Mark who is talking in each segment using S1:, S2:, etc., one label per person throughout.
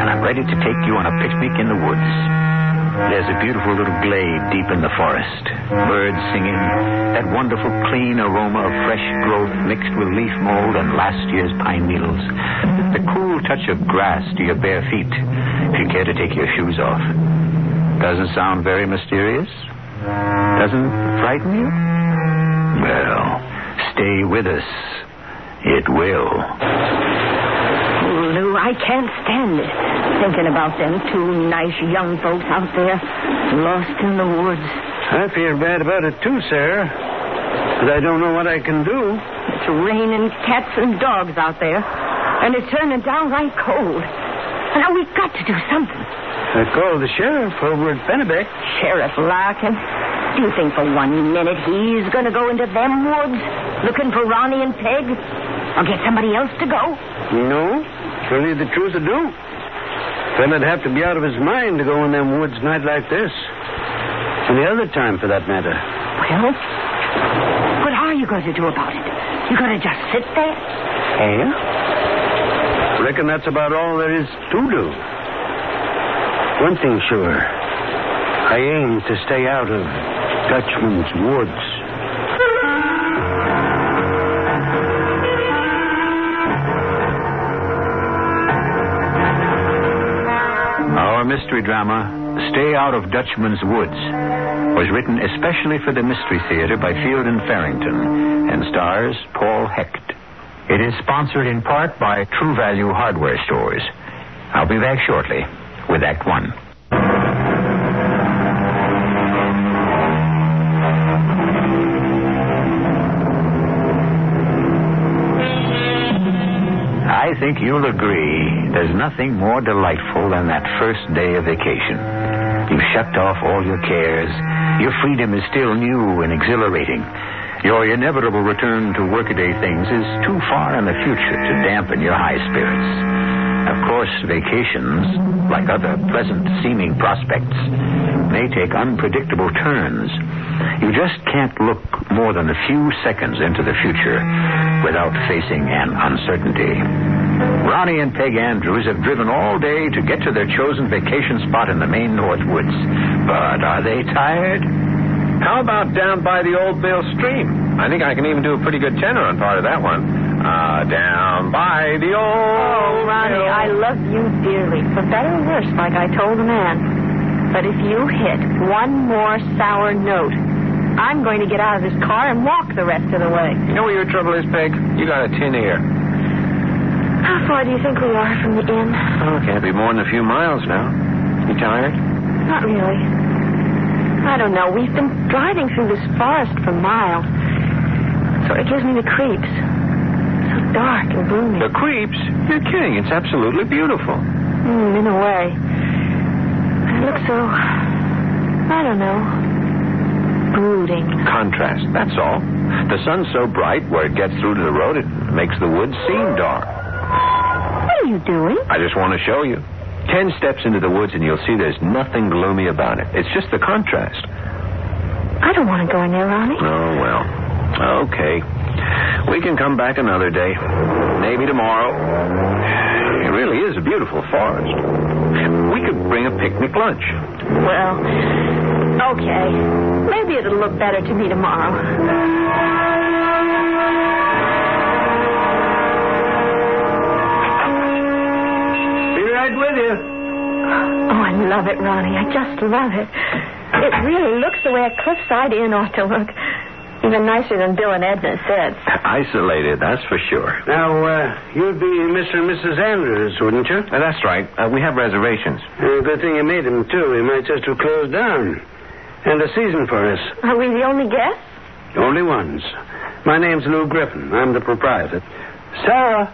S1: and I'm ready to take you on a picnic in the woods. There's a beautiful little glade deep in the forest. Birds singing, that wonderful clean aroma of fresh growth mixed with leaf mold and last year's pine needles. The cool touch of grass to your bare feet, if you care to take your shoes off. Doesn't sound very mysterious? Doesn't frighten you? Well, stay with us. It will.
S2: Lou, I can't stand it. Thinking about them two nice young folks out there, lost in the woods.
S3: I feel bad about it too, Sarah. But I don't know what I can do.
S2: It's raining cats and dogs out there, and it's turning downright cold. Now we've got to do something.
S3: I called the sheriff over at Pennebeck.
S2: Sheriff Larkin, do you think for one minute he's going to go into them woods looking for Ronnie and Peg? Or get somebody else to go?
S3: No, tell you the truth, I do. Fella'd have to be out of his mind to go in them woods night like this. Any other time, for that matter.
S2: Well, what are you going to do about it? You going to just sit there?
S3: Eh? Reckon that's about all there is to do. One thing sure. I aim to stay out of Dutchman's woods.
S1: Mystery drama, Stay Out of Dutchman's Woods, was written especially for the Mystery Theater by Fielden Farrington and stars Paul Hecht. It is sponsored in part by True Value Hardware Stores. I'll be back shortly with Act One. Think you'll agree there's nothing more delightful than that first day of vacation. You've shut off all your cares. Your freedom is still new and exhilarating. Your inevitable return to workaday things is too far in the future to dampen your high spirits. Of course, vacations, like other pleasant seeming prospects, may take unpredictable turns. You just can't look more than a few seconds into the future without facing an uncertainty. Ronnie and Peg Andrews have driven all day to get to their chosen vacation spot in the Maine North Woods. But are they tired?
S4: How about down by the old Mill Stream? I think I can even do a pretty good tenor on part of that one. Uh, down by the old.
S2: Oh, Ronnie,
S4: mill.
S2: I love you dearly, for better or worse, like I told the man. But if you hit one more sour note, I'm going to get out of this car and walk the rest of the way.
S4: You know what your trouble is, Peg? You got a tin ear.
S2: How far do you think we are from the inn?
S4: Oh, it can't be more than a few miles now. You tired?
S2: Not really. I don't know. We've been driving through this forest for miles. So it gives me the creeps. So dark and gloomy.
S4: The creeps? You're kidding. It's absolutely beautiful.
S2: Mm, in a way. It looks so. I don't know. Brooding.
S4: Contrast, that's all. The sun's so bright where it gets through to the road, it makes the woods seem dark.
S2: What are you doing?
S4: I just want to show you. Ten steps into the woods and you'll see there's nothing gloomy about it. It's just the contrast.
S2: I don't want to go in there, Ronnie.
S4: Oh, well. Okay. We can come back another day. Maybe tomorrow. It really is a beautiful forest. We could bring a picnic lunch.
S2: Well, okay. Maybe it'll look better to me tomorrow.
S3: Be right with you.
S2: Oh, I love it, Ronnie. I just love it. It really looks the way a cliffside inn ought to look. Even nicer than Bill and Edna said.
S4: Isolated, that's for sure.
S3: Now, uh, you'd be Mr. and Mrs. Andrews, wouldn't you?
S4: Uh, that's right. Uh, we have reservations.
S3: Uh, good thing you made them, too. We might just have closed down. And a season for us.
S2: Are we the only guests?
S3: Only ones. My name's Lou Griffin. I'm the proprietor. Sarah,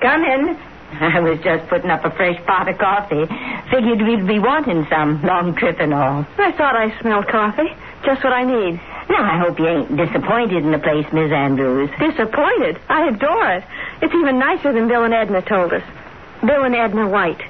S2: Come in.
S5: I was just putting up a fresh pot of coffee. Figured we'd be wanting some, long trip and all.
S2: I thought I smelled coffee. Just what I need.
S5: Now, I hope you ain't disappointed in the place, Miss Andrews.
S2: Disappointed? I adore it. It's even nicer than Bill and Edna told us. Bill and Edna White.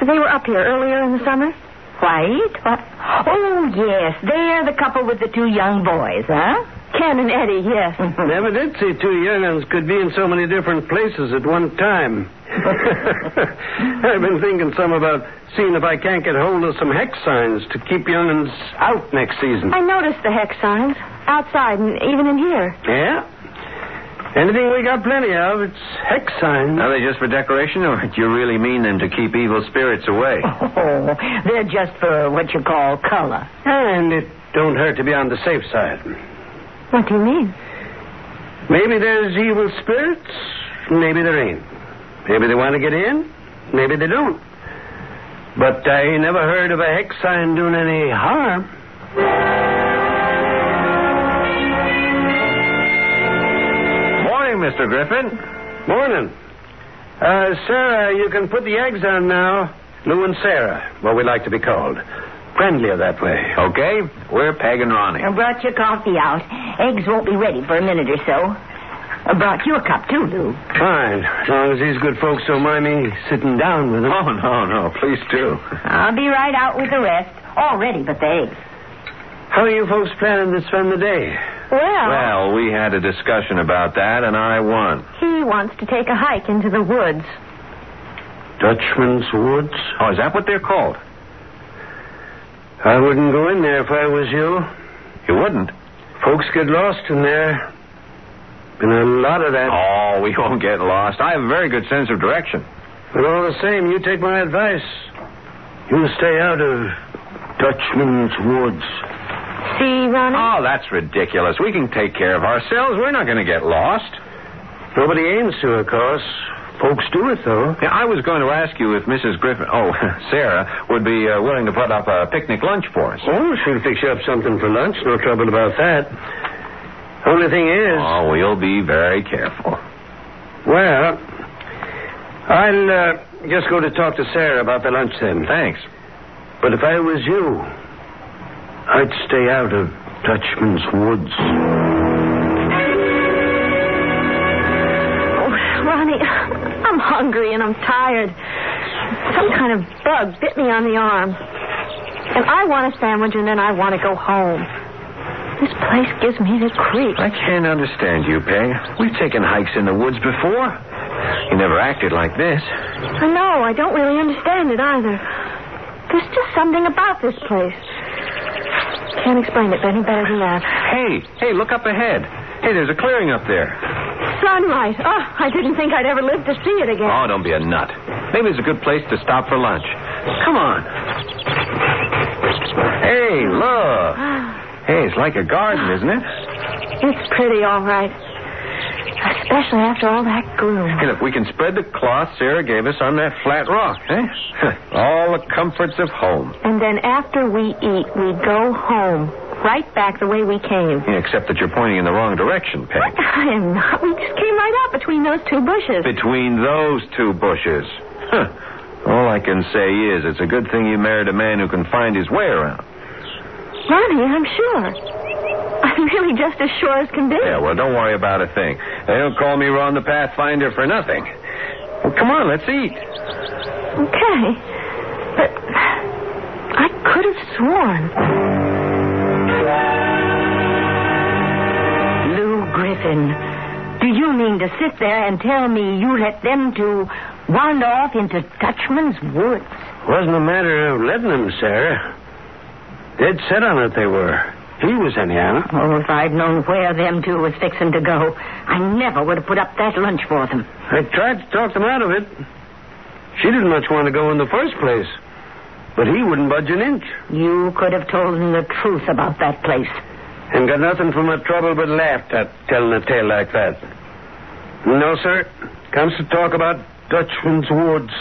S2: They were up here earlier in the summer.
S5: White? What? Oh, yes. They're the couple with the two young boys, huh?
S2: Ken and Eddie, yes.
S3: Never did see two young'uns could be in so many different places at one time. I've been thinking some about seeing if I can't get hold of some hex signs to keep young'uns out next season.
S2: I noticed the hex signs outside and even in here.
S3: Yeah? Anything we got plenty of, it's hex signs.
S4: Are they just for decoration, or do you really mean them to keep evil spirits away?
S5: Oh, they're just for what you call color.
S3: And it don't hurt to be on the safe side.
S2: What do you mean?
S3: Maybe there's evil spirits, maybe there ain't. Maybe they want to get in, maybe they don't. But I never heard of a hex sign doing any harm.
S4: Morning, Mr. Griffin.
S3: Morning. Uh, Sarah, you can put the eggs on now. Lou and Sarah, what we like to be called. Friendlier that way.
S4: Okay, we're Peg and Ronnie.
S5: I brought your coffee out. Eggs won't be ready for a minute or so. I brought you a cup, too, Lou.
S3: Fine. As long as these good folks don't mind me sitting down with them.
S4: Oh, no, no, please do.
S5: I'll be right out with the rest. All ready but the eggs.
S3: How are you folks planning to spend the day?
S2: Well,
S4: Well, we had a discussion about that, and I won.
S2: he wants to take a hike into the woods.
S3: Dutchman's Woods?
S4: Oh, is that what they're called?
S3: I wouldn't go in there if I was you.
S4: You wouldn't?
S3: Folks get lost in there. Been a lot of that.
S4: Oh, we won't get lost. I have a very good sense of direction.
S3: But all the same, you take my advice. You stay out of Dutchman's Woods.
S2: See, Ronnie?
S4: Oh, that's ridiculous. We can take care of ourselves. We're not going to get lost.
S3: Nobody aims to, of course. Folks do it, though.
S4: Yeah, I was going to ask you if Mrs. Griffin, oh, Sarah, would be uh, willing to put up a picnic lunch for us.
S3: Oh, she'll fix you up something for lunch. No trouble about that. Only thing is,
S4: Oh, we'll be very careful.
S3: well, I'll uh, just go to talk to Sarah about the lunch then.
S4: Thanks.
S3: But if I was you, I'd stay out of Dutchman's Woods.
S2: Hungry and I'm tired. Some kind of bug bit me on the arm. And I want a sandwich and then I want to go home. This place gives me the creeps.
S4: I can't understand you, Peg. We've taken hikes in the woods before. You never acted like this.
S2: I know, I don't really understand it either. There's just something about this place. Can't explain it any better than that.
S4: Hey, hey, look up ahead. Hey, there's a clearing up there.
S2: Sunlight. Oh, I didn't think I'd ever live to see it again.
S4: Oh, don't be a nut. Maybe it's a good place to stop for lunch. Come on. Hey, look. Hey, it's like a garden, isn't it?
S2: It's pretty, all right. Especially after all that gloom.
S4: Hey, look, we can spread the cloth Sarah gave us on that flat rock, eh? All the comforts of home.
S2: And then after we eat, we go home. Right back the way we came.
S4: Except that you're pointing in the wrong direction, Peg.
S2: I am not. We just came right out between those two bushes.
S4: Between those two bushes. Huh. All I can say is it's a good thing you married a man who can find his way around.
S2: Ronnie, I'm sure. I'm really just as sure as can be.
S4: Yeah, well, don't worry about a thing. They don't call me Ron the Pathfinder for nothing. Well, come on, let's eat.
S2: Okay. But I could have sworn.
S5: Do you mean to sit there and tell me you let them two wander off into Dutchman's woods?
S3: Wasn't a matter of letting them, Sarah. Dead set on it they were. He was anyhow.
S5: Oh, if I'd known where them two was fixing to go, I never would have put up that lunch for them.
S3: I tried to talk them out of it. She didn't much want to go in the first place. But he wouldn't budge an inch.
S5: You could have told them the truth about that place.
S3: And got nothing from my trouble but laughed at telling a tale like that. No, sir. Comes to talk about Dutchman's Woods.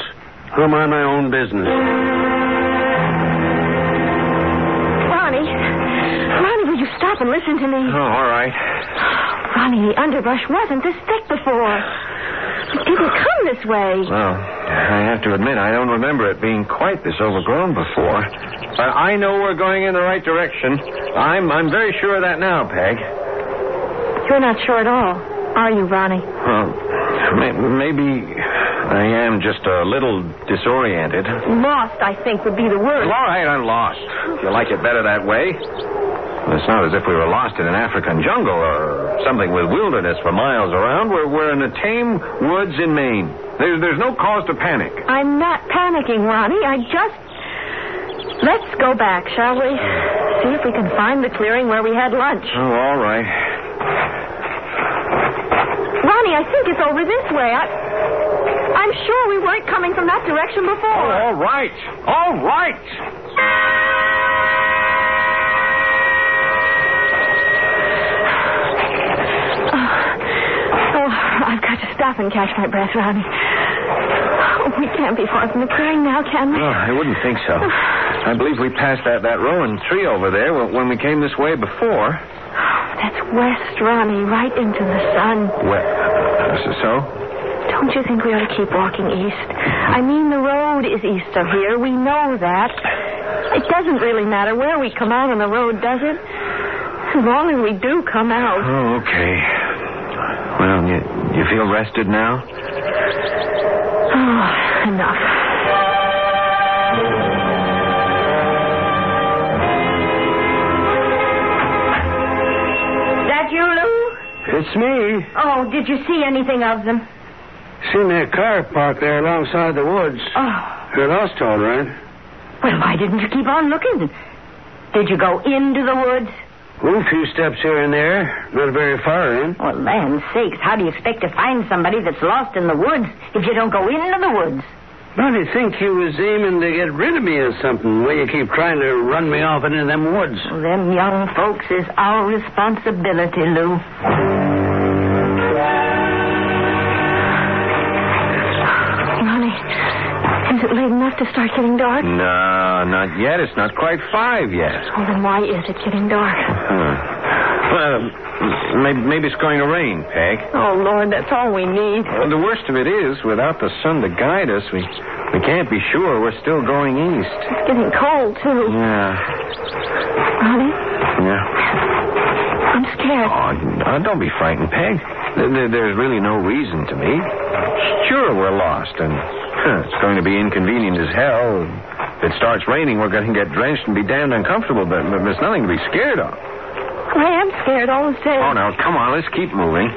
S3: I'm on my own business.
S2: Ronnie. Ronnie, will you stop and listen to me?
S4: Oh, all right.
S2: Ronnie, the underbrush wasn't this thick before. It didn't come this way.
S4: Well, I have to admit, I don't remember it being quite this overgrown before. But I know we're going in the right direction. I'm I'm very sure of that now, Peg.
S2: You're not sure at all, are you, Ronnie?
S4: Well, may, maybe I am just a little disoriented.
S2: Lost, I think, would be the word.
S4: All right, I'm lost. If you like it better that way. It's not as if we were lost in an African jungle or something with wilderness for miles around. We're, we're in the tame woods in Maine. There's, there's no cause to panic.
S2: I'm not panicking, Ronnie. I just. Let's go back, shall we? See if we can find the clearing where we had lunch.
S4: Oh, all right.
S2: Ronnie, I think it's over this way. I. I'm sure we weren't coming from that direction
S4: Oh,
S2: before.
S4: all right. All right.
S2: Oh, oh, I've got to stop and catch my breath, Ronnie. Oh, we can't be far from the clearing now, can we?
S4: No, I wouldn't think so. I believe we passed that, that rowan tree over there when we came this way before.
S2: That's west, Ronnie, right into the sun.
S4: Well, uh, so?
S2: Don't you think we ought to keep walking east? I mean, the road is east of here. We know that. It doesn't really matter where we come out on the road, does it? As long as we do come out.
S4: Oh, okay. Well, you, you feel rested now?
S2: Oh, enough.
S3: It's me.
S5: Oh, did you see anything of them?
S3: Seen that car parked there alongside the woods.
S5: Oh,
S3: They're lost, all right.
S5: well, why didn't you keep on looking? Did you go into the woods?
S3: Well, a few steps here and there. Not very far in.
S5: Well, land sakes, how do you expect to find somebody that's lost in the woods if you don't go into the woods?
S3: You think you was aiming to get rid of me or something? Why you keep trying to run me off into them woods?
S5: Well, them young folks is our responsibility, Lou.
S2: To start getting dark?
S4: No, not yet. It's not quite five yet.
S2: Well, then why is it getting dark?
S4: Huh. Well, maybe, maybe it's going to rain, Peg.
S2: Oh, Lord, that's all we need.
S4: Well, the worst of it is, without the sun to guide us, we we can't be sure we're still going east.
S2: It's getting cold, too.
S4: Yeah,
S2: Ronnie,
S4: yeah.
S2: I'm scared.
S4: Oh, don't be frightened, Peg. There- there- There's really no reason to be. Sure, we're lost, and it's going to be inconvenient as hell. If it starts raining, we're going to get drenched and be damned uncomfortable, but, but there's nothing to be scared of.
S2: I am scared all the same.
S4: Oh, now, come on, let's keep moving.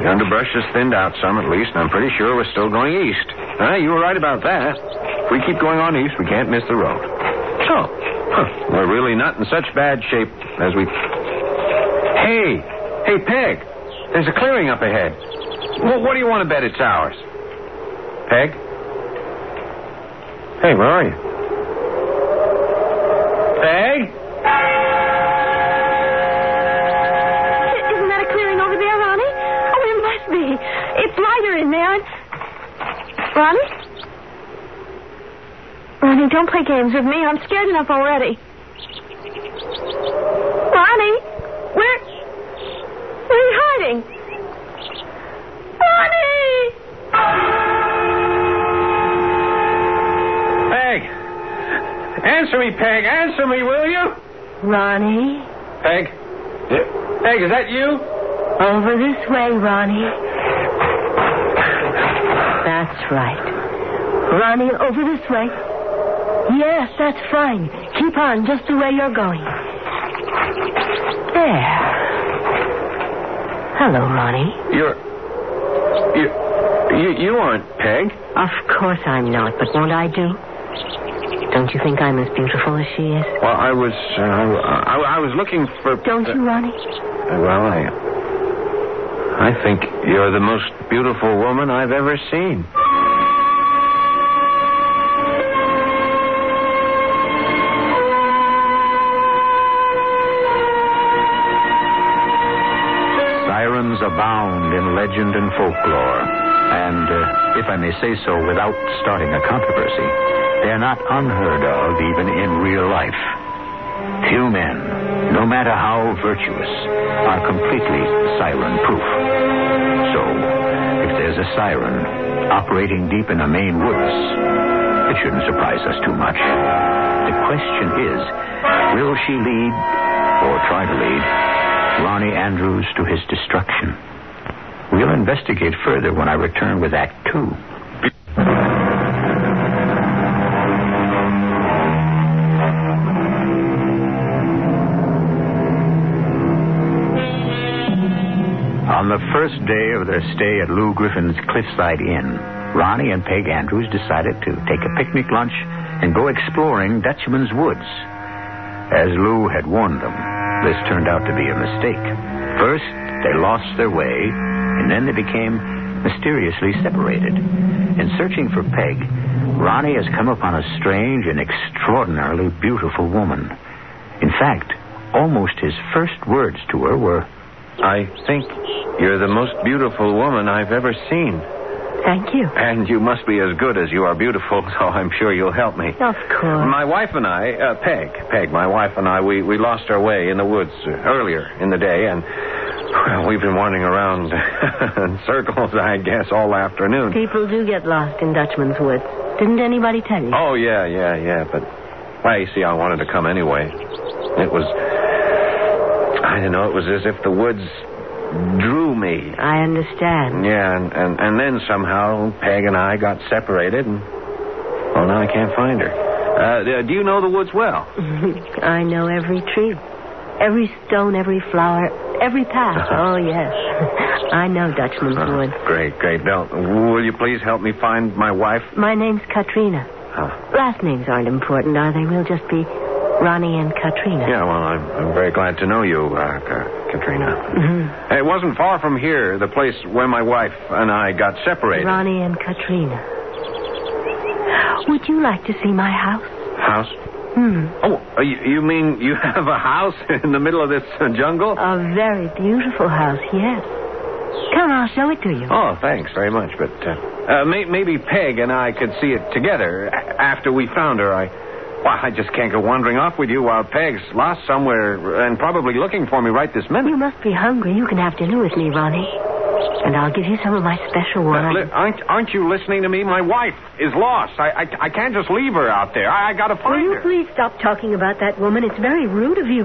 S4: The underbrush has thinned out some, at least, and I'm pretty sure we're still going east. Huh, you were right about that. If we keep going on east, we can't miss the road. So, huh, we're really not in such bad shape as we. Hey, hey, Peg, there's a clearing up ahead. Well, what do you want to bet it's ours? Peg? Hey, where are you? Peg?
S2: Isn't that a clearing over there, Ronnie? Oh, it must be. It's lighter in there. Ronnie? Ronnie, don't play games with me. I'm scared enough already. Ronnie? Where... Where are you hiding?
S4: Answer me, Peg. Answer me, will you?
S5: Ronnie?
S4: Peg? Peg, is that you?
S5: Over this way, Ronnie. That's right. Ronnie, over this way. Yes, that's fine. Keep on just the way you're going. There. Hello, Ronnie.
S4: You're. You. You, you aren't Peg.
S5: Of course I'm not, but won't I do? Don't you think I'm as beautiful as she is?
S4: Well, I was. Uh, I, I was looking for.
S5: Don't you, Ronnie?
S4: Uh, well, I. I think you're the most beautiful woman I've ever seen.
S1: Sirens abound in legend and folklore. And, uh, if I may say so without starting a controversy, not unheard of even in real life. Few men, no matter how virtuous, are completely siren proof. So, if there's a siren operating deep in the Maine woods, it shouldn't surprise us too much. The question is, will she lead, or try to lead, Ronnie Andrews to his destruction? We'll investigate further when I return with Act Two. First day of their stay at Lou Griffin's Cliffside Inn, Ronnie and Peg Andrews decided to take a picnic lunch and go exploring Dutchman's Woods. As Lou had warned them, this turned out to be a mistake. First, they lost their way, and then they became mysteriously separated. In searching for Peg, Ronnie has come upon a strange and extraordinarily beautiful woman. In fact, almost his first words to her were,
S4: I think you're the most beautiful woman I've ever seen.
S5: Thank you.
S4: And you must be as good as you are beautiful, so I'm sure you'll help me.
S5: Of course.
S4: My wife and I, uh, Peg, Peg, my wife and I, we, we lost our way in the woods uh, earlier in the day, and well, we've been wandering around in circles, I guess, all afternoon.
S5: People do get lost in Dutchman's Woods. Didn't anybody tell you?
S4: Oh, yeah, yeah, yeah, but, well, you see, I wanted to come anyway. It was, I don't know, it was as if the woods drew me.
S5: I understand.
S4: Yeah, and, and, and then somehow Peg and I got separated, and, well, now I can't find her. Uh, do you know the woods well?
S5: I know every tree, every stone, every flower, every path. oh, yes. I know Dutchman's
S4: Oh,
S5: Woods.
S4: great, great. Now, will you please help me find my wife?
S5: My name's Katrina.
S4: Oh.
S5: Last names aren't important, are they? We'll just be Ronnie and Katrina.
S4: Yeah, well, I'm, I'm very glad to know you, uh, Ka- Katrina.
S5: Mhm.
S4: It wasn't far from here, the place where my wife and I got separated.
S5: Ronnie and Katrina. Would you like to see my house?
S4: House?
S5: Hmm.
S4: Oh, uh, you, you mean you have a house in the middle of this uh, jungle?
S5: A very beautiful house, yes. Come, I'll show it to you.
S4: Oh, thanks very much. But uh, uh, may, maybe Peg and I could see it together after we found her. I, well, I just can't go wandering off with you while Peg's lost somewhere and probably looking for me right this minute.
S5: You must be hungry. You can have dinner with me, Ronnie. And I'll give you some of my special wine.
S4: li- aren't, aren't you listening to me? My wife is lost. I, I, I can't just leave her out there. I, I got to find her.
S5: Will you please stop talking about that woman? It's very rude of you,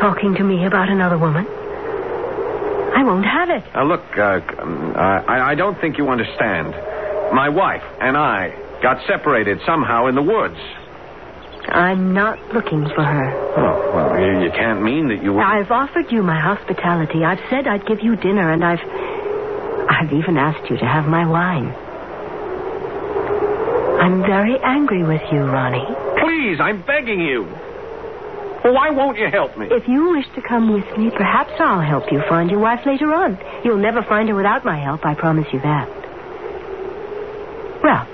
S5: talking to me about another woman. I won't have it.
S4: Now, look, uh, um, I, I don't think you understand. My wife and I got separated somehow in the woods.
S5: I'm not looking for her.
S4: Oh, well, you, you can't mean that you were.
S5: I've offered you my hospitality. I've said I'd give you dinner, and I've. I've even asked you to have my wine. I'm very angry with you, Ronnie.
S4: Please, I'm begging you. Well, why won't you help me?
S5: If you wish to come with me, perhaps I'll help you find your wife later on. You'll never find her without my help, I promise you that. Well,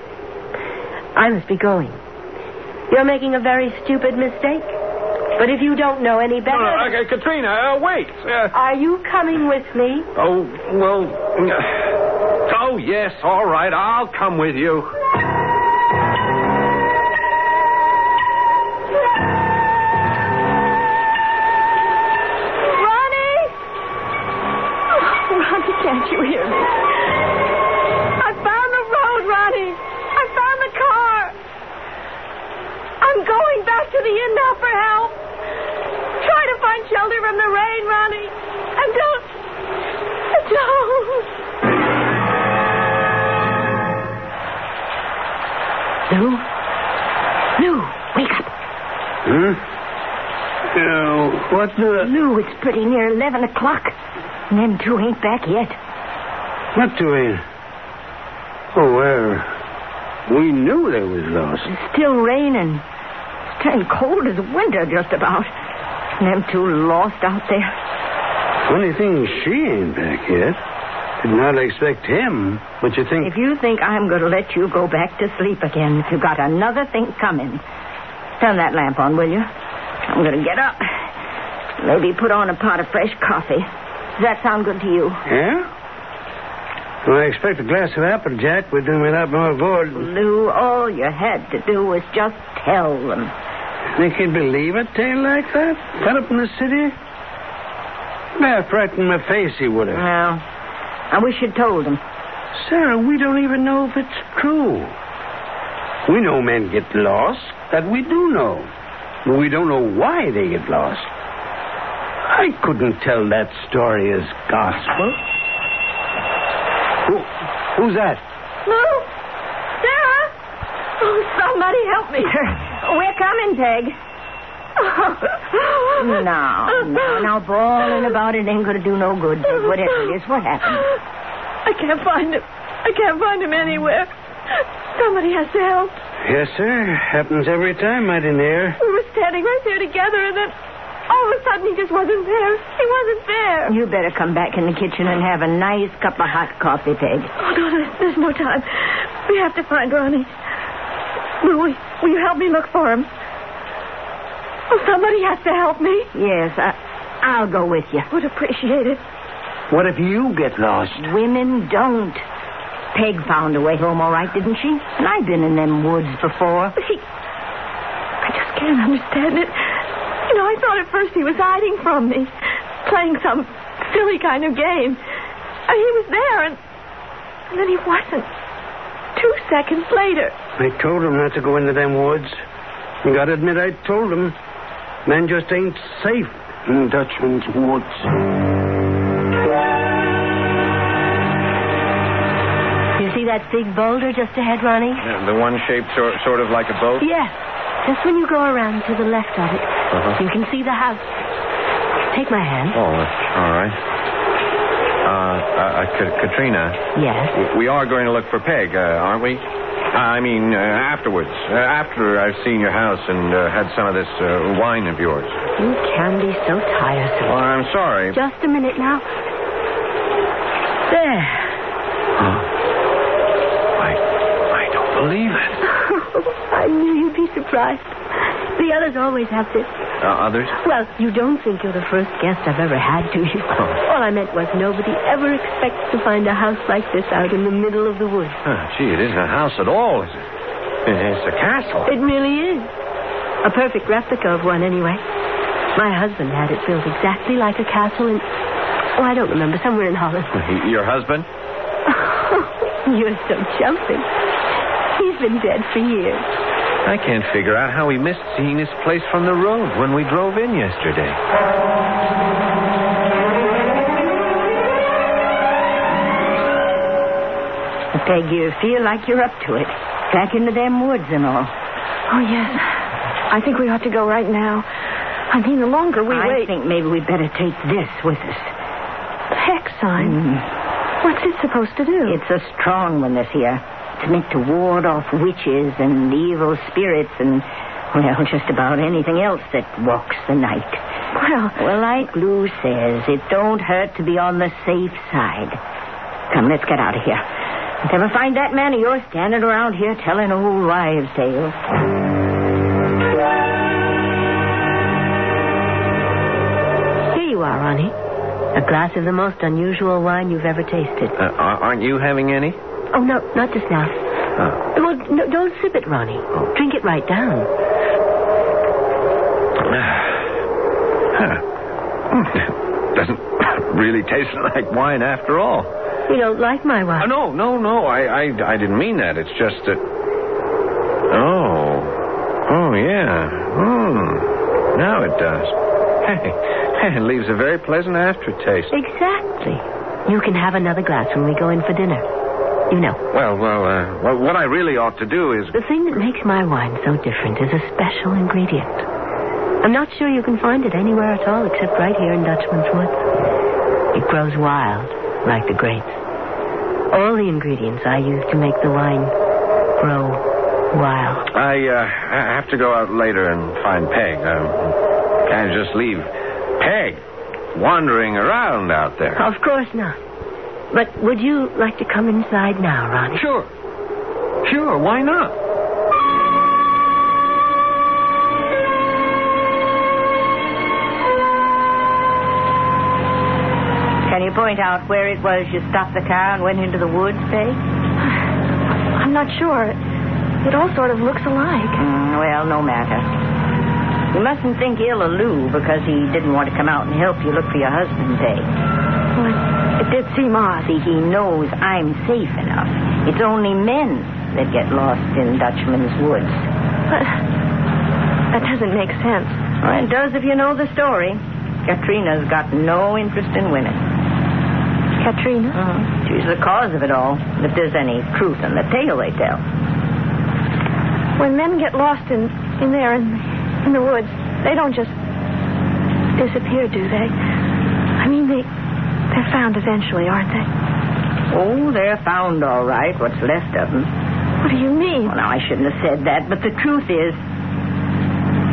S5: I must be going. You're making a very stupid mistake. But if you don't know any better.
S4: No, no, okay, Katrina, uh, wait. Uh,
S5: Are you coming with me?
S4: oh, well. uh, oh, yes, all right. I'll come with you.
S2: I'm going back to the inn now for help. Try to find shelter from the rain, Ronnie. And don't. Don't.
S5: Lou? Lou, wake up.
S3: Huh? Uh, what's the...
S5: Lou, it's pretty near 11 o'clock. And them two ain't back yet.
S3: What two we... Oh, well... We knew they was lost.
S5: It's still raining. It's cold as winter, just about. And them two lost out there.
S3: Funny thing, she ain't back yet. Did not expect him. But you think...
S5: If you think I'm going to let you go back to sleep again, you've got another thing coming. Turn that lamp on, will you? I'm going to get up. Maybe put on a pot of fresh coffee. Does that sound good to you?
S3: Yeah? I expect a glass of Applejack would do me a lot more good.
S5: Lou, all you had to do was just tell them.
S3: They he'd believe a tale like that? Cut up in the city? Nah, frighten my face, he would have.
S5: Well, I wish you'd told him.
S3: Sarah, we don't even know if it's true. We know men get lost. That we do know. But we don't know why they get lost. I couldn't tell that story as gospel. Who, who's that?
S2: Lou? Sarah? Oh, somebody help me.
S5: We're coming, Peg. now, no, now bawling about it ain't gonna do no good. Peg. Whatever it is, what happened?
S2: I can't find him. I can't find him anywhere. Somebody has to help.
S3: Yes, sir. Happens every time, mighty near.
S2: We were standing right there together, and then all of a sudden he just wasn't there. He wasn't there.
S5: You better come back in the kitchen and have a nice cup of hot coffee, Peg.
S2: Oh, no, there's, there's no time. We have to find Ronnie. Lou, will, will you help me look for him? Oh, somebody has to help me.
S5: Yes, I, I'll go with you.
S2: Would appreciate it.
S3: What if you get lost?
S5: Women don't. Peg found a way home all right, didn't she? And I've been in them woods before.
S2: But he... I just can't understand it. You know, I thought at first he was hiding from me, playing some silly kind of game. And he was there, and, and then he wasn't. Two seconds later.
S3: I told him not to go into them woods. You gotta admit, I told him. Men just ain't safe in Dutchman's woods.
S6: You see that big boulder just ahead, Ronnie?
S4: Yeah, the one shaped sort, sort of like a boat?
S6: Yes. Just when you go around to the left of it,
S4: Uh-huh.
S6: you can see the house. Take my hand.
S4: Oh, all right. Uh, uh, uh, Katrina,
S6: Yes.
S4: we are going to look for Peg, uh, aren't we? I mean, uh, afterwards. Uh, after I've seen your house and uh, had some of this uh, wine of yours.
S6: You can be so
S4: Well,
S6: tiresome.
S4: I'm sorry.
S6: Just a minute now. There.
S4: I, I don't believe it.
S6: I knew you'd be surprised. The others always have this.
S4: Uh, others?
S6: Well, you don't think you're the first guest I've ever had, do you? All I meant was nobody ever expects to find a house like this out in the middle of the woods.
S4: Oh, gee, it isn't a house at all, is it? It's a castle.
S6: It really is. A perfect replica of one, anyway. My husband had it built exactly like a castle in. Oh, I don't remember, somewhere in Holland.
S4: Your husband?
S6: You're so jumping. He's been dead for years.
S4: I can't figure out how we missed seeing this place from the road when we drove in yesterday.
S5: Peg, you feel like you're up to it. Back into them woods and all.
S2: Oh, yes. I think we ought to go right now. I mean, the longer we
S5: I
S2: wait.
S5: I think maybe we'd better take this with us.
S2: The hex sign.
S5: Mm.
S2: What's it supposed to do?
S5: It's a strong one, this here. It's meant to ward off witches and evil spirits and, well, just about anything else that walks the night.
S2: Well,
S5: Well, like Lou says, it don't hurt to be on the safe side. Come, let's get out of here. If ever find that man of yours standing around here telling old wives' tales.
S6: Here you are, Ronnie. A glass of the most unusual wine you've ever tasted.
S4: Uh, aren't you having any?
S6: Oh, no, not just now.
S4: Oh.
S6: Well, no, don't sip it, Ronnie. Oh. Drink it right down.
S4: Huh. Doesn't really taste like wine after all.
S6: You don't like my
S4: Oh,
S6: wine?
S4: no, no, no. I, I, I didn't mean that. It's just that. Oh. Oh, yeah. Hmm. Now it does. Hey, it leaves a very pleasant aftertaste.
S6: Exactly. You can have another glass when we go in for dinner. You know,
S4: Well, well, uh, well, what I really ought to do is.
S6: the thing that makes my wine so different is a special ingredient. I'm not sure you can find it anywhere at all except right here in Dutchman's Woods. It grows wild, like the grapes. All the ingredients I use to make the wine grow wild.
S4: I, uh, I have to go out later and find Peg. Um, can't just leave Peg wandering around out there.
S6: Of course not. But would you like to come inside now, Ronnie?
S4: Sure. Sure, why not?
S5: Can you point out where it was you stopped the car and went into the woods, Peg?
S2: I'm not sure. It all sort of looks alike.
S5: Mm, well, no matter. You mustn't think ill of Lou because he didn't want to come out and help you look for your husband, Peg.
S2: Well, did seem odd.
S5: See, he knows I'm safe enough. It's only men that get lost in Dutchman's woods.
S2: But that doesn't make sense.
S5: Well, it does if you know the story. Katrina's got no interest in women.
S2: Katrina?
S5: Uh-huh. She's the cause of it all, if there's any truth in the tale they tell.
S2: When men get lost in, in there in, in the woods, they don't just disappear, do they? I mean, they, they're found eventually, aren't they?
S5: Oh, they're found all right, what's left of them.
S2: What do you mean?
S5: Well, now, I shouldn't have said that, but the truth is,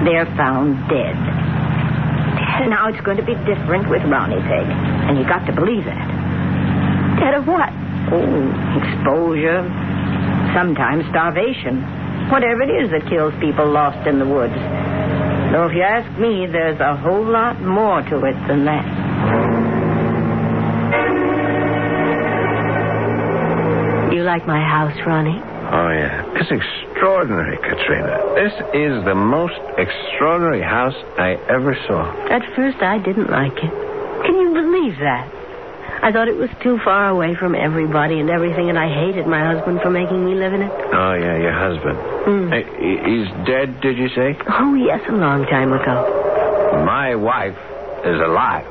S5: they're found dead. dead. Now, it's going to be different with Ronnie Peg, and you've got to believe that.
S2: Dead of what?
S5: Oh, exposure, sometimes starvation. Whatever it is that kills people lost in the woods. Though if you ask me, there's a whole lot more to it than that.
S6: Like my house, Ronnie?
S4: Oh, yeah. It's extraordinary, Katrina. This is the most extraordinary house I ever saw.
S6: At first, I didn't like it. Can you believe that? I thought it was too far away from everybody and everything, and I hated my husband for making me live in it.
S4: Oh, yeah, your husband.
S6: Hmm.
S4: He- he's dead, did you say?
S6: Oh, yes, a long time ago.
S4: My wife is alive.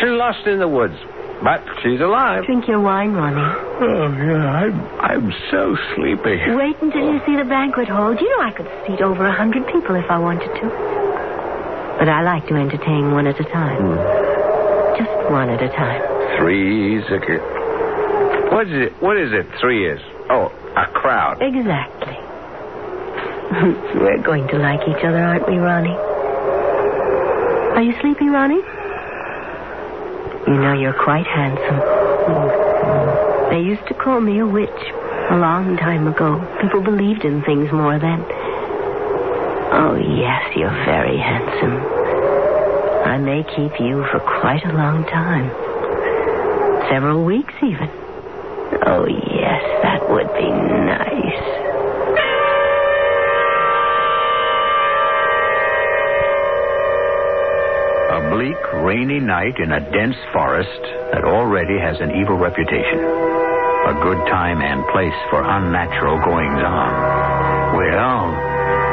S4: She's lost in the woods, but she's alive.
S6: Drink your wine, Ronnie.
S4: Oh, yeah, I'm, I'm so sleepy.
S6: Wait until you see the banquet hall. Do you know I could seat over a hundred people if I wanted to? But I like to entertain one at a time. Hmm. Just one at a time.
S4: Three is a... What is it? What is it? Three is? Oh, a crowd.
S6: Exactly. We're going to like each other, aren't we, Ronnie? Are you sleepy, Ronnie? You know you're quite handsome. They used to call me a witch a long time ago. People believed in things more then. Oh, yes, you're very handsome. I may keep you for quite a long time. Several weeks, even. Oh, yes, that would be nice.
S1: Bleak, rainy night in a dense forest that already has an evil reputation. A good time and place for unnatural goings on. Well,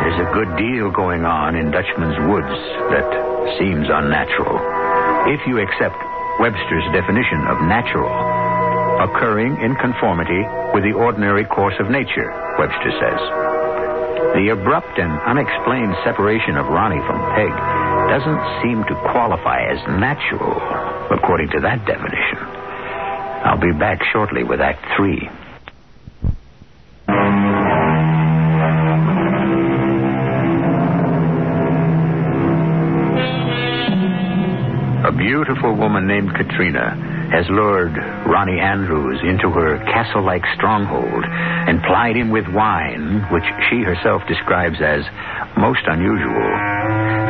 S1: there's a good deal going on in Dutchman's Woods that seems unnatural. If you accept Webster's definition of natural, occurring in conformity with the ordinary course of nature, Webster says. The abrupt and unexplained separation of Ronnie from Peg doesn't seem to qualify as natural, according to that definition. I'll be back shortly with Act Three. A beautiful woman named Katrina has lured Ronnie Andrews into her castle like stronghold and plied him with wine, which she herself describes as most unusual.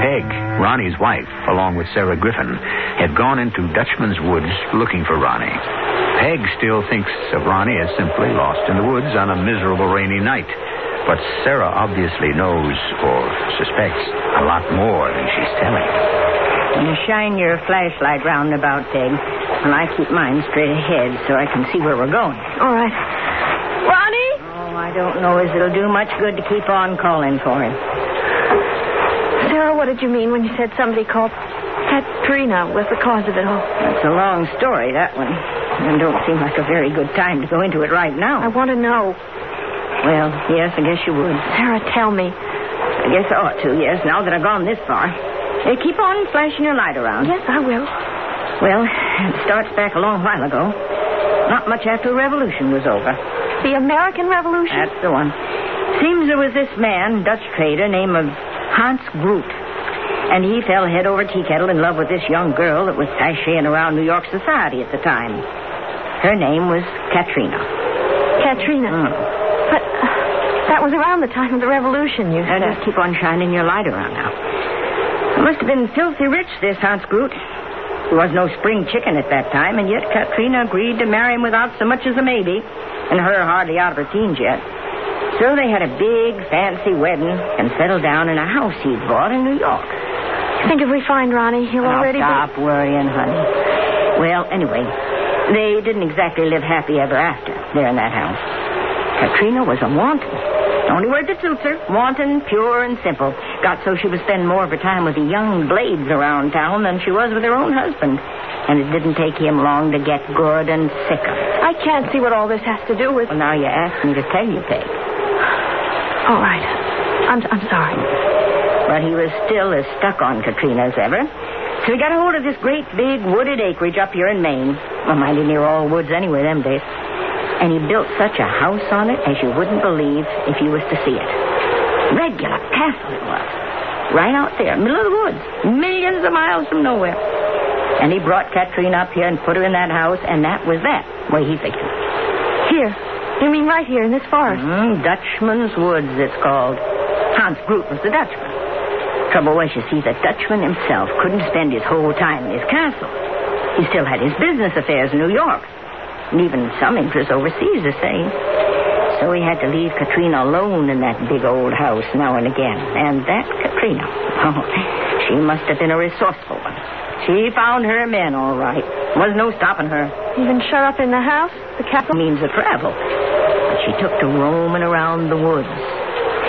S1: Peg, Ronnie's wife, along with Sarah Griffin, had gone into Dutchman's Woods looking for Ronnie. Peg still thinks of Ronnie as simply lost in the woods on a miserable rainy night. But Sarah obviously knows or suspects a lot more than she's telling.
S5: You shine your flashlight round about, Peg, and I keep mine straight ahead so I can see where we're going.
S2: All right. Ronnie?
S5: Oh, I don't know as it'll do much good to keep on calling for him.
S2: Sarah, what did you mean when you said somebody called Katrina was the cause of it all?
S5: It's a long story, that one. And don't seem like a very good time to go into it right now.
S2: I want to know.
S5: Well, yes, I guess you would.
S2: Sarah, tell me.
S5: I guess I ought to, yes, now that I've gone this far. Hey, keep on flashing your light around.
S2: Yes, I will.
S5: Well, it starts back a long while ago. Not much after the revolution was over.
S2: The American Revolution?
S5: That's the one. Seems there was this man, Dutch trader, named of Hans Groot. And he fell head over tea kettle in love with this young girl that was sashaying around New York society at the time. Her name was Katrina.
S2: Katrina.
S5: Mm.
S2: But uh, that was around the time of the revolution, you
S5: Now
S2: said.
S5: just keep on shining your light around now. He must have been filthy rich, this Hans Groot. He was no spring chicken at that time, and yet Katrina agreed to marry him without so much as a maybe, and her hardly out of her teens yet. So they had a big, fancy wedding and settled down in a house he'd bought in New York.
S2: You think if we find Ronnie, he'll
S5: Now, oh,
S2: already
S5: stop worrying, honey. Well, anyway, They didn't exactly live happy ever after there in that house. Katrina was a wanton. Only word that suits her. Wanton, pure, and simple. Got so she would spend more of her time with the young blades around town than she was with her own husband. And it didn't take him long to get good and sick of it.
S2: I can't see what all this has to do with.
S5: Well, now you ask me to tell you, Peg.
S2: All right. I'm, I'm sorry.
S5: But he was still as stuck on Katrina as ever. So he got a hold of this great big wooded acreage up here in Maine. Well, mighty near all woods anyway, them days. And he built such a house on it as you wouldn't believe if you was to see it. Regular castle it was. Right out there, middle of the woods. Millions of miles from nowhere. And he brought Katrina up here and put her in that house, and that was that, way he figured.
S2: Here. You mean right here in this forest?
S5: Mm, Dutchman's Woods, it's called. Hans Groot was the Dutchman. Trouble was, you see, the Dutchman himself couldn't spend his whole time in his castle. He still had his business affairs in New York, and even some interest overseas, the same. So he had to leave Katrina alone in that big old house now and again. And that Katrina, oh, she must have been a resourceful one. She found her men all right. Was no stopping her.
S2: Even shut up in the house? The castle?
S5: Means of travel. She took to roaming around the woods.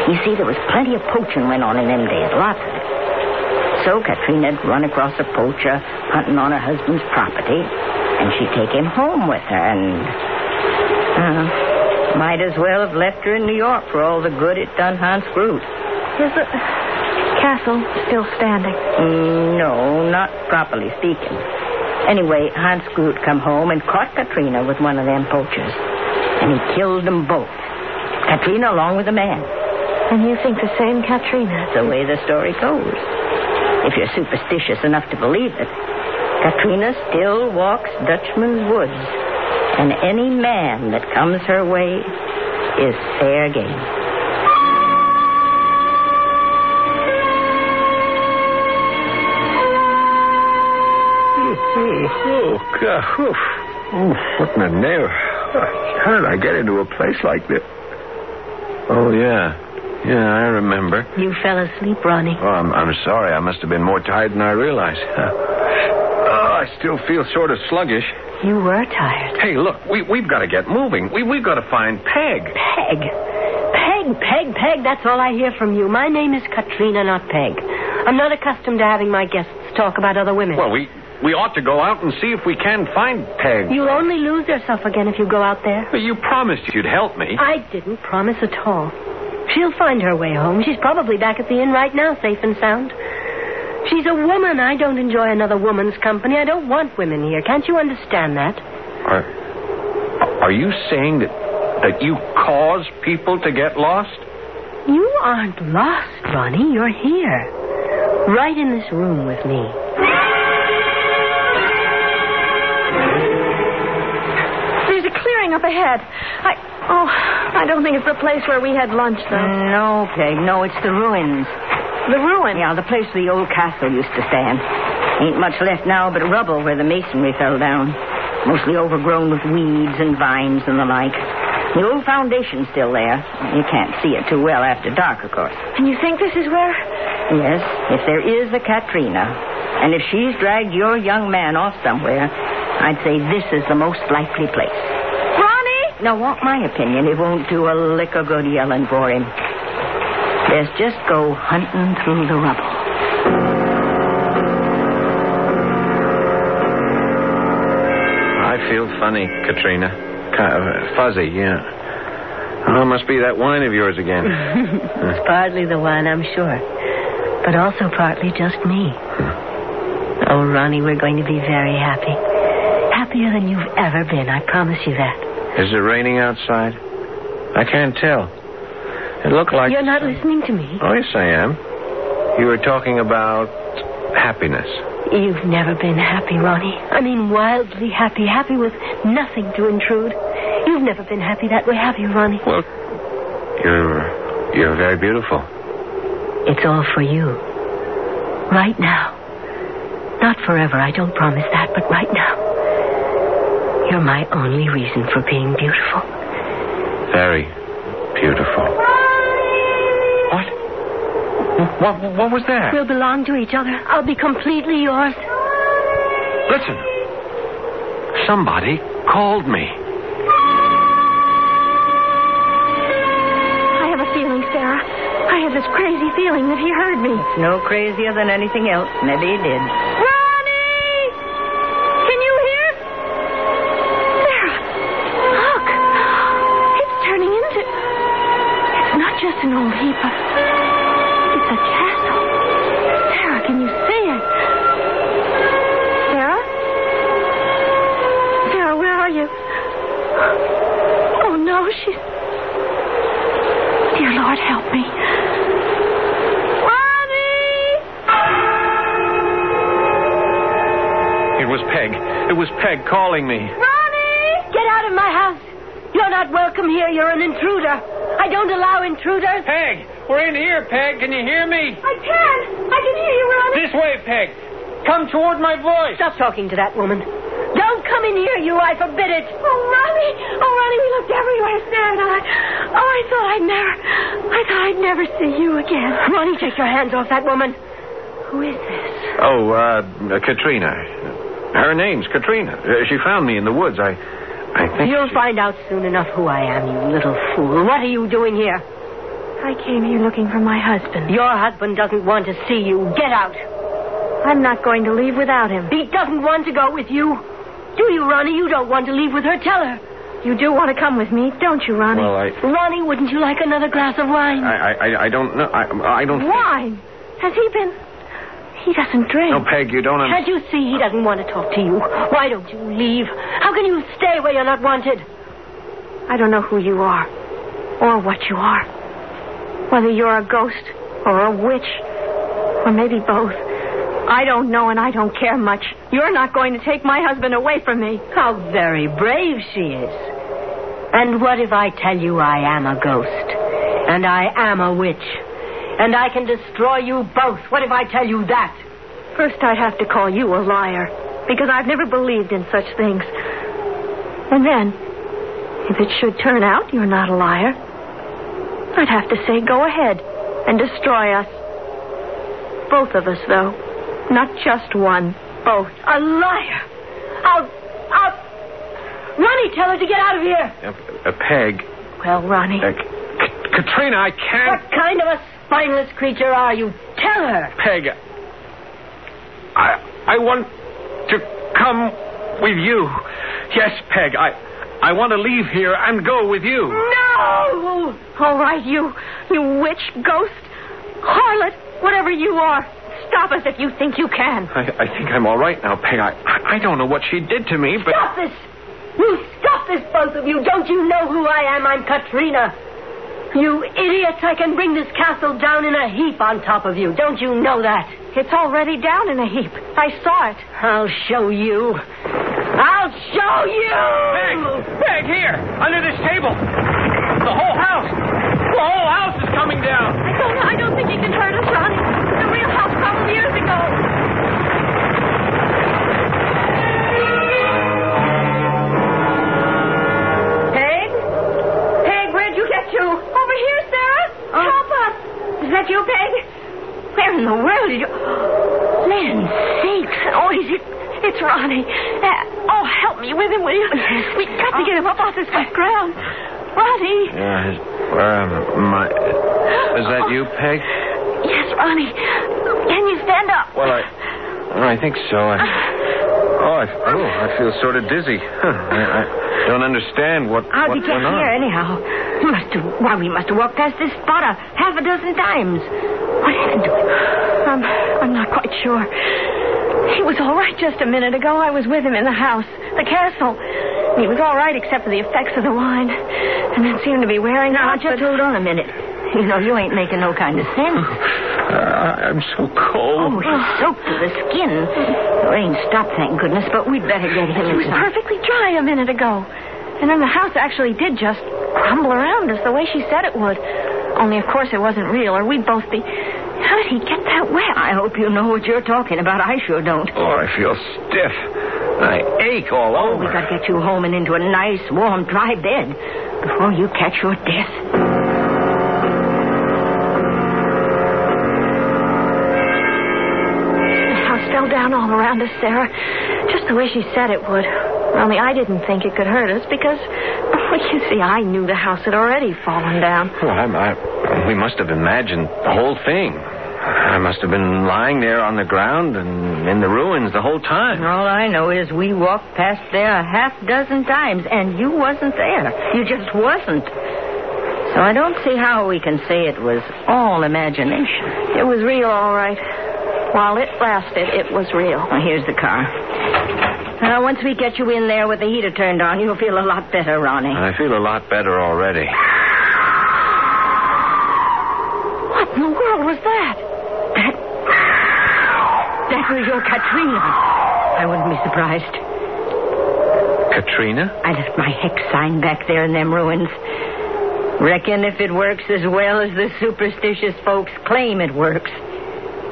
S5: You see, there was plenty of poaching went on in them days, lots of it. So Katrina'd run across a poacher hunting on her husband's property, and she'd take him home with her, and uh, might as well have left her in New York for all the good it done Hans Groot.
S2: Is the castle still standing?
S5: Mm, no, not properly speaking. Anyway, Hans Groot come home and caught Katrina with one of them poachers, and he killed them both. Katrina along with the man.
S2: And you think the same Katrina?
S5: That's the way the story goes. If you're superstitious enough to believe it, Katrina still walks Dutchman's Woods, and any man that comes her way is fair game.
S4: Oh, oh, oh God. Oof. Oof, what in the name? How did I get into a place like this? Oh, yeah. Yeah, I remember.
S6: You fell asleep, Ronnie.
S4: Oh, I'm, I'm sorry. I must have been more tired than I realized. Oh, I still feel sort of sluggish.
S6: You were tired.
S4: Hey, look, we, we've got to get moving. We, we've got to find Peg.
S6: Peg. Peg, Peg, Peg, that's all I hear from you. My name is Katrina, not Peg. I'm not accustomed to having my guests talk about other women.
S4: Well, we, we ought to go out and see if we can find Peg.
S6: You'll only lose yourself again if you go out there.
S4: But you promised you'd help me.
S6: I didn't promise at all. She'll find her way home. She's probably back at the inn right now, safe and sound. She's a woman. I don't enjoy another woman's company. I don't want women here. Can't you understand that?
S4: Are, are you saying that, that you cause people to get lost?
S6: You aren't lost, Ronnie. You're here. Right in this room with me.
S2: Clearing up ahead. I. Oh, I don't think it's the place where we had lunch, though.
S5: Mm, no, Peg, no, it's the ruins.
S2: The ruin.
S5: Yeah, the place where the old castle used to stand. Ain't much left now but rubble where the masonry fell down. Mostly overgrown with weeds and vines and the like. The old foundation's still there. You can't see it too well after dark, of course.
S2: And you think this is where?
S5: Yes, if there is a Katrina, and if she's dragged your young man off somewhere, I'd say this is the most likely place.
S2: Ronnie!
S5: Now, want my opinion, it won't do a lick of good yelling for him. Let's just go hunting through the rubble.
S4: I feel funny, Katrina. Kind of uh, fuzzy, yeah. Oh, must be that wine of yours again.
S6: it's partly the wine, I'm sure. But also partly just me. Oh, Ronnie, we're going to be very happy. Happier than you've ever been, I promise you that.
S4: Is it raining outside? I can't tell. It looked like.
S6: You're not listening to me.
S4: Oh, yes, I am. You were talking about happiness.
S6: You've never been happy, Ronnie. I mean, wildly happy, happy with nothing to intrude. You've never been happy that way, have you, Ronnie?
S4: Well, you're you're very beautiful.
S6: It's all for you. Right now. Not forever, I don't promise that, but right now. You're my only reason for being beautiful.
S4: Very beautiful. What? What? What was that?
S6: We'll belong to each other. I'll be completely yours.
S4: Listen. Somebody called me.
S2: I have a feeling, Sarah. I have this crazy feeling that he heard me.
S5: No crazier than anything else. Maybe he did.
S2: Heap of. It's a castle. Sarah, can you see it? Sarah? Sarah, where are you? Oh, no, she's. Dear Lord, help me. Ronnie!
S4: It was Peg. It was Peg calling me.
S2: Ronnie!
S5: Get out of my house. You're not welcome here. You're an intruder. I don't allow intruders.
S7: Peg, we're in here, Peg. Can you hear me?
S2: I can. I can hear you, Ronnie.
S7: This way, Peg. Come toward my voice.
S5: Stop talking to that woman. Don't come in here, you. I forbid it.
S2: Oh, Ronnie! Oh, Ronnie, we looked everywhere, Sarah and I. Oh, I thought I'd never. I thought I'd never see you again.
S5: Ronnie, take your hands off that woman.
S2: Who is this?
S4: Oh, uh, Katrina. Her name's Katrina. Uh, she found me in the woods. I, I think.
S5: You'll
S4: she-
S5: find out soon enough who I am, you little fool. What are you doing here?
S2: I came here looking for my husband.
S5: Your husband doesn't want to see you. Get out.
S2: I'm not going to leave without him.
S5: He doesn't want to go with you. Do you, Ronnie? You don't want to leave with her. Tell her.
S2: You do want to come with me, don't you, Ronnie?
S4: Well, I,
S5: Ronnie, wouldn't you like another glass of wine?
S4: I, I, I don't know. I, I don't. think-
S2: Wine? Has he been? He doesn't drink.
S4: No, Peg, you don't understand.
S5: Can't you see he doesn't want to talk to you? Why don't you leave? How can you stay where you're not wanted?
S2: I don't know who you are, or what you are. Whether you're a ghost, or a witch, or maybe both. I don't know, and I don't care much. You're not going to take my husband away from me.
S5: How very brave she is. And what if I tell you I am a ghost? And I am a witch? And I can destroy you both? What if I tell you that?
S2: First, I'd have to call you a liar, because I've never believed in such things. And then, if it should turn out you're not a liar, I'd have to say go ahead and destroy us. Both of us, though. Not just one. Both.
S5: A liar! I'll. I'll. Ronnie, tell her to get out of here!
S4: A, uh, Peg.
S2: Well, Ronnie.
S4: Uh, K- Katrina, I can't.
S5: What kind of a spineless creature are you? Tell her!
S4: Peg. I I want to come with you. Yes, Peg. I I want to leave here and go with you.
S2: No! All right, you, you witch, ghost, harlot, whatever you are. Stop us if you think you can.
S4: I, I think I'm all right now, Peg. I I don't know what she did to me, but
S5: Stop this! You stop this, both of you! Don't you know who I am? I'm Katrina. You idiots, I can bring this castle down in a heap on top of you. Don't you know that?
S2: It's already down in a heap. I saw it.
S5: I'll show you. I'll show you!
S7: Peg, Peg, here, under this table. The whole house. The whole house is coming down.
S2: I don't I don't think he can hurt us, Ronnie. The real house problem years ago.
S5: Peg? Peg, where'd you get to?
S2: Over here, Sarah. Help us.
S5: Is that you, Peg?
S2: Where in the world did you... Land sakes. Oh, is it... It's Ronnie. Uh, oh, help me with him, will you? We've got to get him up off this wet ground. Ronnie.
S4: Yeah, where am I? Is that you, Peg?
S2: Yes, Ronnie. Can you stand up?
S4: Well, I, I think so. I, oh, I, oh, I feel sort of dizzy. Huh. I, I don't understand what
S5: How'd
S4: what
S5: you get
S4: went on.
S5: here, anyhow? We must have, why, we must have walked past this spot a half a dozen times. What happened to him?
S2: I'm, I'm not quite sure. He was all right just a minute ago. I was with him in the house, the castle. He was all right except for the effects of the wine. And then seemed to be wearing
S5: Now,
S2: out.
S5: just
S2: but-
S5: hold on a minute. You know, you ain't making no kind of sense.
S4: Uh, I'm so cold.
S5: Oh, he's soaked to the skin. The rain stopped, thank goodness, but we'd better get him
S2: He was
S5: some.
S2: perfectly dry a minute ago. And then the house actually did just crumble around us the way she said it would. Only, of course, it wasn't real, or we'd both be. How did he get that wet?
S5: I hope you know what you're talking about. I sure don't.
S4: Oh, I feel stiff. I ache all
S5: Oh,
S4: over.
S5: We've gotta get you home and into a nice, warm, dry bed before you catch your death.
S2: Down all around us, Sarah. Just the way she said it would. Only I didn't think it could hurt us because, well, you see, I knew the house had already fallen down.
S4: Well, I, I, we must have imagined the whole thing. I must have been lying there on the ground and in the ruins the whole time.
S5: All I know is we walked past there a half dozen times, and you wasn't there. You just wasn't. So I don't see how we can say it was all imagination.
S2: It was real, all right. While it lasted, it was real.
S5: Well, here's the car. Now, once we get you in there with the heater turned on, you'll feel a lot better, Ronnie.
S4: I feel a lot better already.
S2: What in the world was that?
S5: That. That was your Katrina. I wouldn't be surprised.
S4: Katrina?
S5: I left my hex sign back there in them ruins. Reckon if it works as well as the superstitious folks claim it works,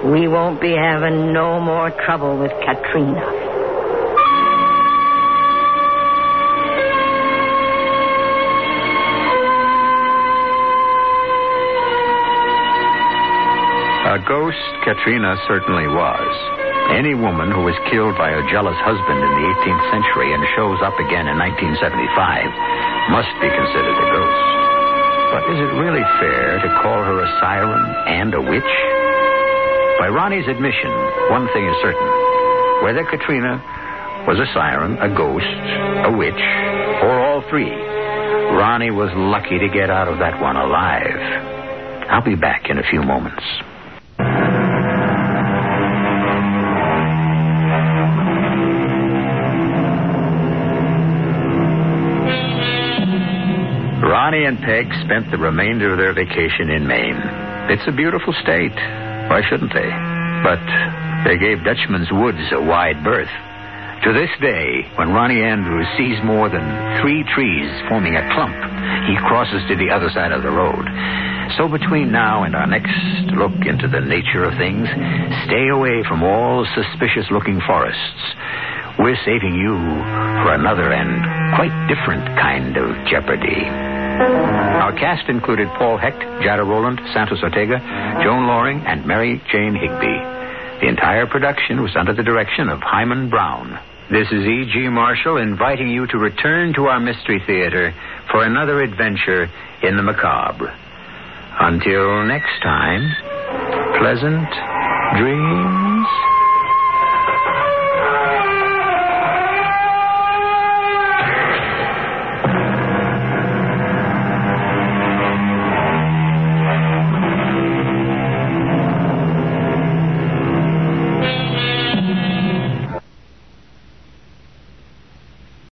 S5: we won't be having no more trouble with Katrina.
S1: A ghost Katrina certainly was. Any woman who was killed by her jealous husband in the 18th century and shows up again in 1975 must be considered a ghost. But is it really fair to call her a siren and a witch? By Ronnie's admission, one thing is certain. Whether Katrina was a siren, a ghost, a witch, or all three, Ronnie was lucky to get out of that one alive. I'll be back in a few moments. Ronnie and Peg spent the remainder of their vacation in Maine. It's a beautiful state. Why shouldn't they? But they gave Dutchman's Woods a wide berth. To this day, when Ronnie Andrews sees more than three trees forming a clump, he crosses to the other side of the road. So between now and our next look into the nature of things, stay away from all suspicious looking forests. We're saving you for another and quite different kind of jeopardy. Our cast included Paul Hecht, Jada Rowland, Santos Ortega, Joan Lorring, and Mary Jane Higby. The entire production was under the direction of Himan Brown. This is E.G. Marshall inviting you to return to our Mystery Theater for another adventure in the macabre. Until next time, pleasant dreams.